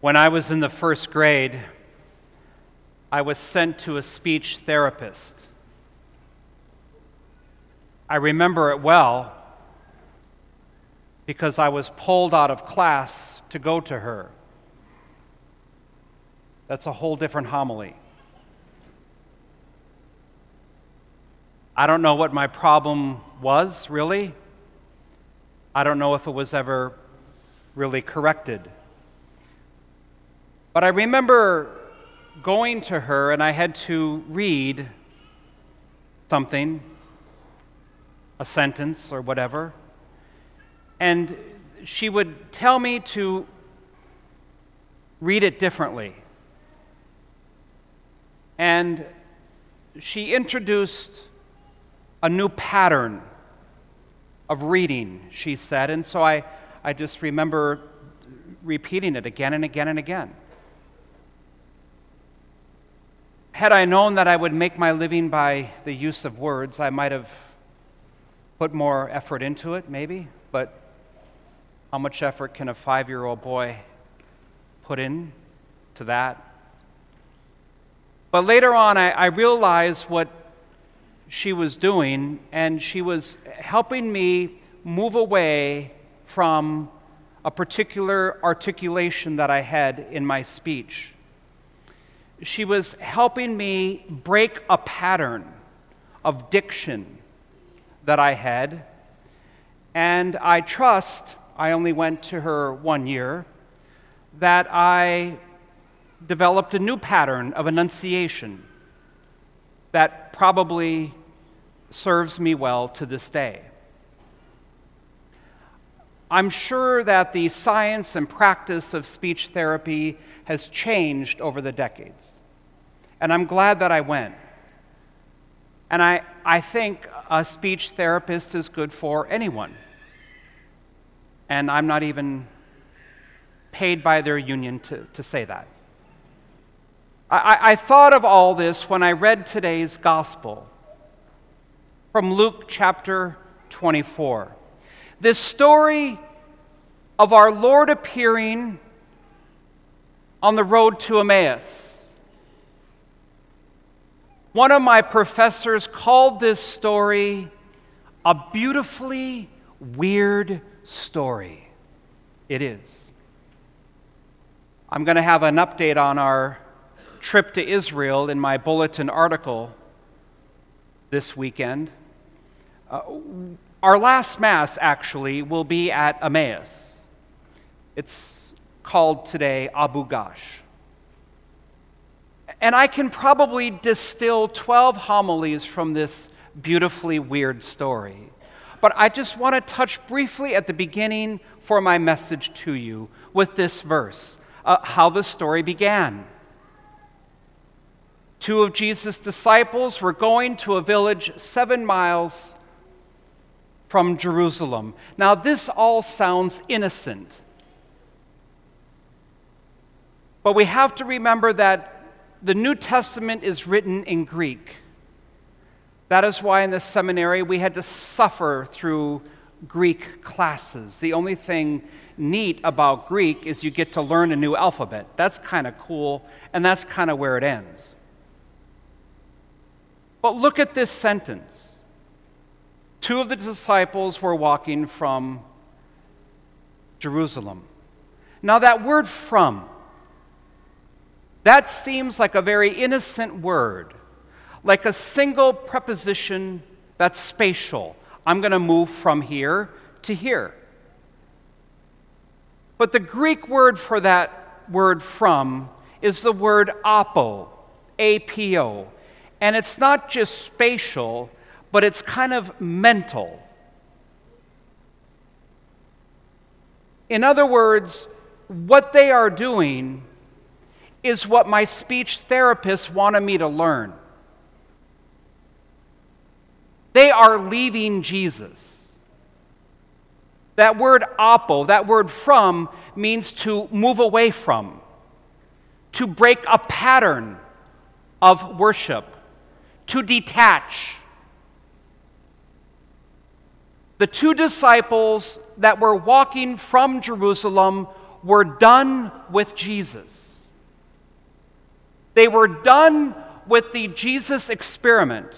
When I was in the first grade, I was sent to a speech therapist. I remember it well because I was pulled out of class to go to her. That's a whole different homily. I don't know what my problem was, really. I don't know if it was ever really corrected. But I remember going to her and I had to read something, a sentence or whatever, and she would tell me to read it differently. And she introduced a new pattern of reading, she said, and so I, I just remember repeating it again and again and again. Had I known that I would make my living by the use of words, I might have put more effort into it, maybe. But how much effort can a five year old boy put in to that? But later on, I, I realized what she was doing, and she was helping me move away from a particular articulation that I had in my speech she was helping me break a pattern of diction that I had. And I trust, I only went to her one year, that I developed a new pattern of enunciation that probably serves me well to this day. I'm sure that the science and practice of speech therapy has changed over the decades. And I'm glad that I went. And I, I think a speech therapist is good for anyone. And I'm not even paid by their union to, to say that. I, I thought of all this when I read today's gospel from Luke chapter 24. This story of our Lord appearing on the road to Emmaus. One of my professors called this story a beautifully weird story. It is. I'm going to have an update on our trip to Israel in my bulletin article this weekend. Uh, our last Mass, actually, will be at Emmaus. It's called today Abu Ghosh. And I can probably distill 12 homilies from this beautifully weird story. But I just want to touch briefly at the beginning for my message to you with this verse uh, how the story began. Two of Jesus' disciples were going to a village seven miles from Jerusalem. Now, this all sounds innocent. But we have to remember that the New Testament is written in Greek. That is why in the seminary we had to suffer through Greek classes. The only thing neat about Greek is you get to learn a new alphabet. That's kind of cool, and that's kind of where it ends. But look at this sentence Two of the disciples were walking from Jerusalem. Now, that word from, that seems like a very innocent word, like a single preposition that's spatial. I'm going to move from here to here. But the Greek word for that word from is the word apo, A P O. And it's not just spatial, but it's kind of mental. In other words, what they are doing is what my speech therapist wanted me to learn. They are leaving Jesus. That word apo, that word from, means to move away from, to break a pattern of worship, to detach. The two disciples that were walking from Jerusalem were done with Jesus. They were done with the Jesus experiment.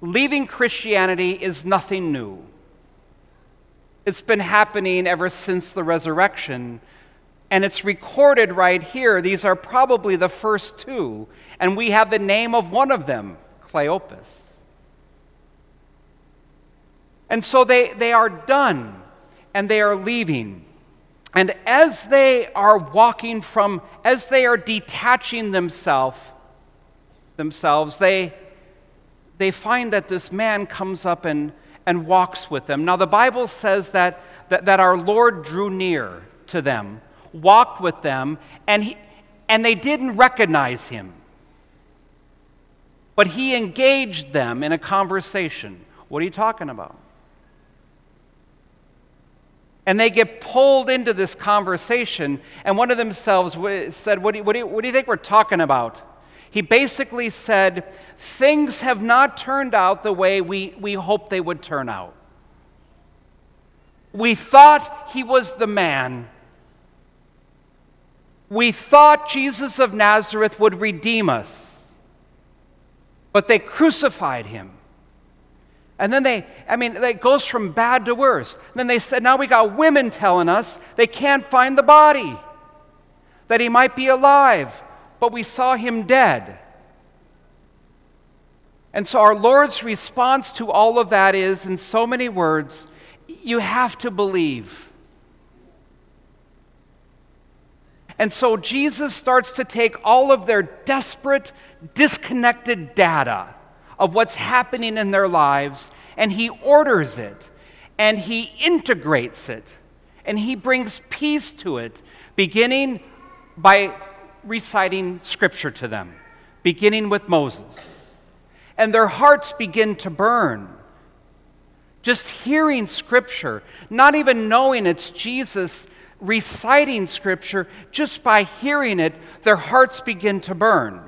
Leaving Christianity is nothing new. It's been happening ever since the resurrection, and it's recorded right here. These are probably the first two, and we have the name of one of them, Cleopas. And so they, they are done and they are leaving. And as they are walking from, as they are detaching themselves, themselves, they, they find that this man comes up and, and walks with them. Now, the Bible says that, that, that our Lord drew near to them, walked with them, and, he, and they didn't recognize him. But he engaged them in a conversation. What are you talking about? And they get pulled into this conversation, and one of themselves said, what do, you, what, do you, what do you think we're talking about? He basically said, Things have not turned out the way we, we hoped they would turn out. We thought he was the man. We thought Jesus of Nazareth would redeem us, but they crucified him. And then they, I mean, it goes from bad to worse. And then they said, now we got women telling us they can't find the body, that he might be alive, but we saw him dead. And so our Lord's response to all of that is, in so many words, you have to believe. And so Jesus starts to take all of their desperate, disconnected data of what's happening in their lives, and He orders it, and He integrates it, and He brings peace to it, beginning by reciting Scripture to them, beginning with Moses. And their hearts begin to burn. Just hearing Scripture, not even knowing it's Jesus reciting Scripture, just by hearing it, their hearts begin to burn.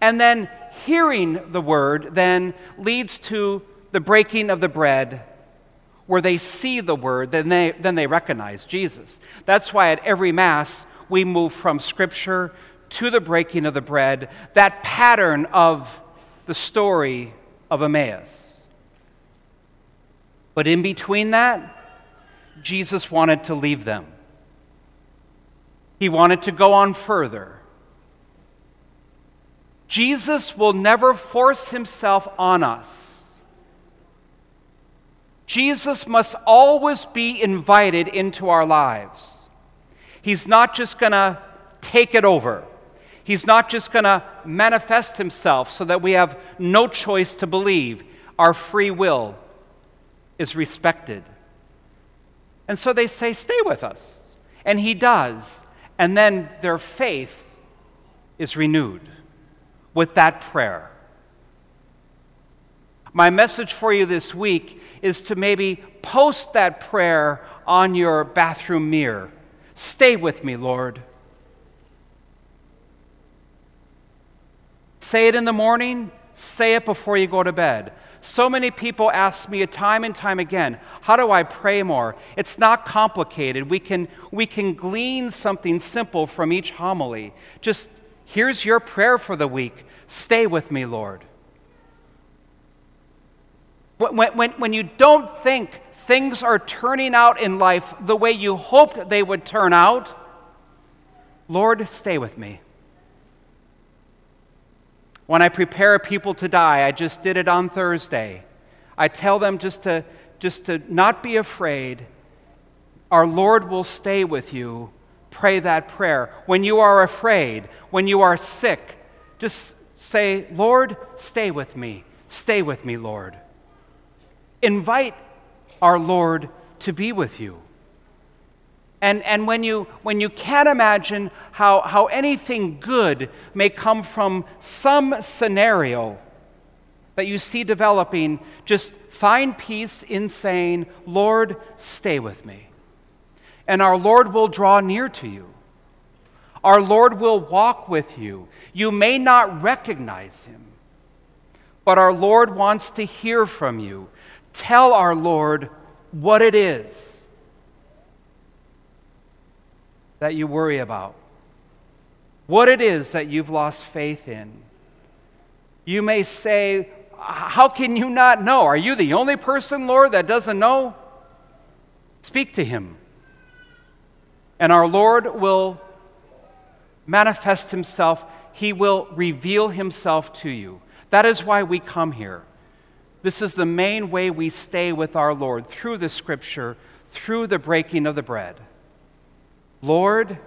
And then hearing the word then leads to the breaking of the bread where they see the word, then they, then they recognize Jesus. That's why at every Mass, we move from Scripture to the breaking of the bread, that pattern of the story of Emmaus. But in between that, Jesus wanted to leave them. He wanted to go on further. Jesus will never force himself on us. Jesus must always be invited into our lives. He's not just going to take it over. He's not just going to manifest himself so that we have no choice to believe. Our free will is respected. And so they say, Stay with us. And he does. And then their faith is renewed with that prayer. My message for you this week is to maybe post that prayer on your bathroom mirror. Stay with me, Lord. Say it in the morning, say it before you go to bed. So many people ask me time and time again, how do I pray more? It's not complicated. We can, we can glean something simple from each homily. Just here's your prayer for the week. Stay with me, Lord. When, when, when you don't think things are turning out in life the way you hoped they would turn out, Lord, stay with me. When I prepare people to die, I just did it on Thursday. I tell them just to, just to not be afraid. Our Lord will stay with you. Pray that prayer. When you are afraid, when you are sick, just Say, Lord, stay with me. Stay with me, Lord. Invite our Lord to be with you. And, and when, you, when you can't imagine how, how anything good may come from some scenario that you see developing, just find peace in saying, Lord, stay with me. And our Lord will draw near to you. Our Lord will walk with you. You may not recognize him, but our Lord wants to hear from you. Tell our Lord what it is. that you worry about, what it is that you've lost faith in. You may say, How can you not know? Are you the only person, Lord, that doesn't know? Speak to him. And our Lord will manifest himself, he will reveal himself to you. That is why we come here. This is the main way we stay with our Lord through the scripture, through the breaking of the bread. Lord,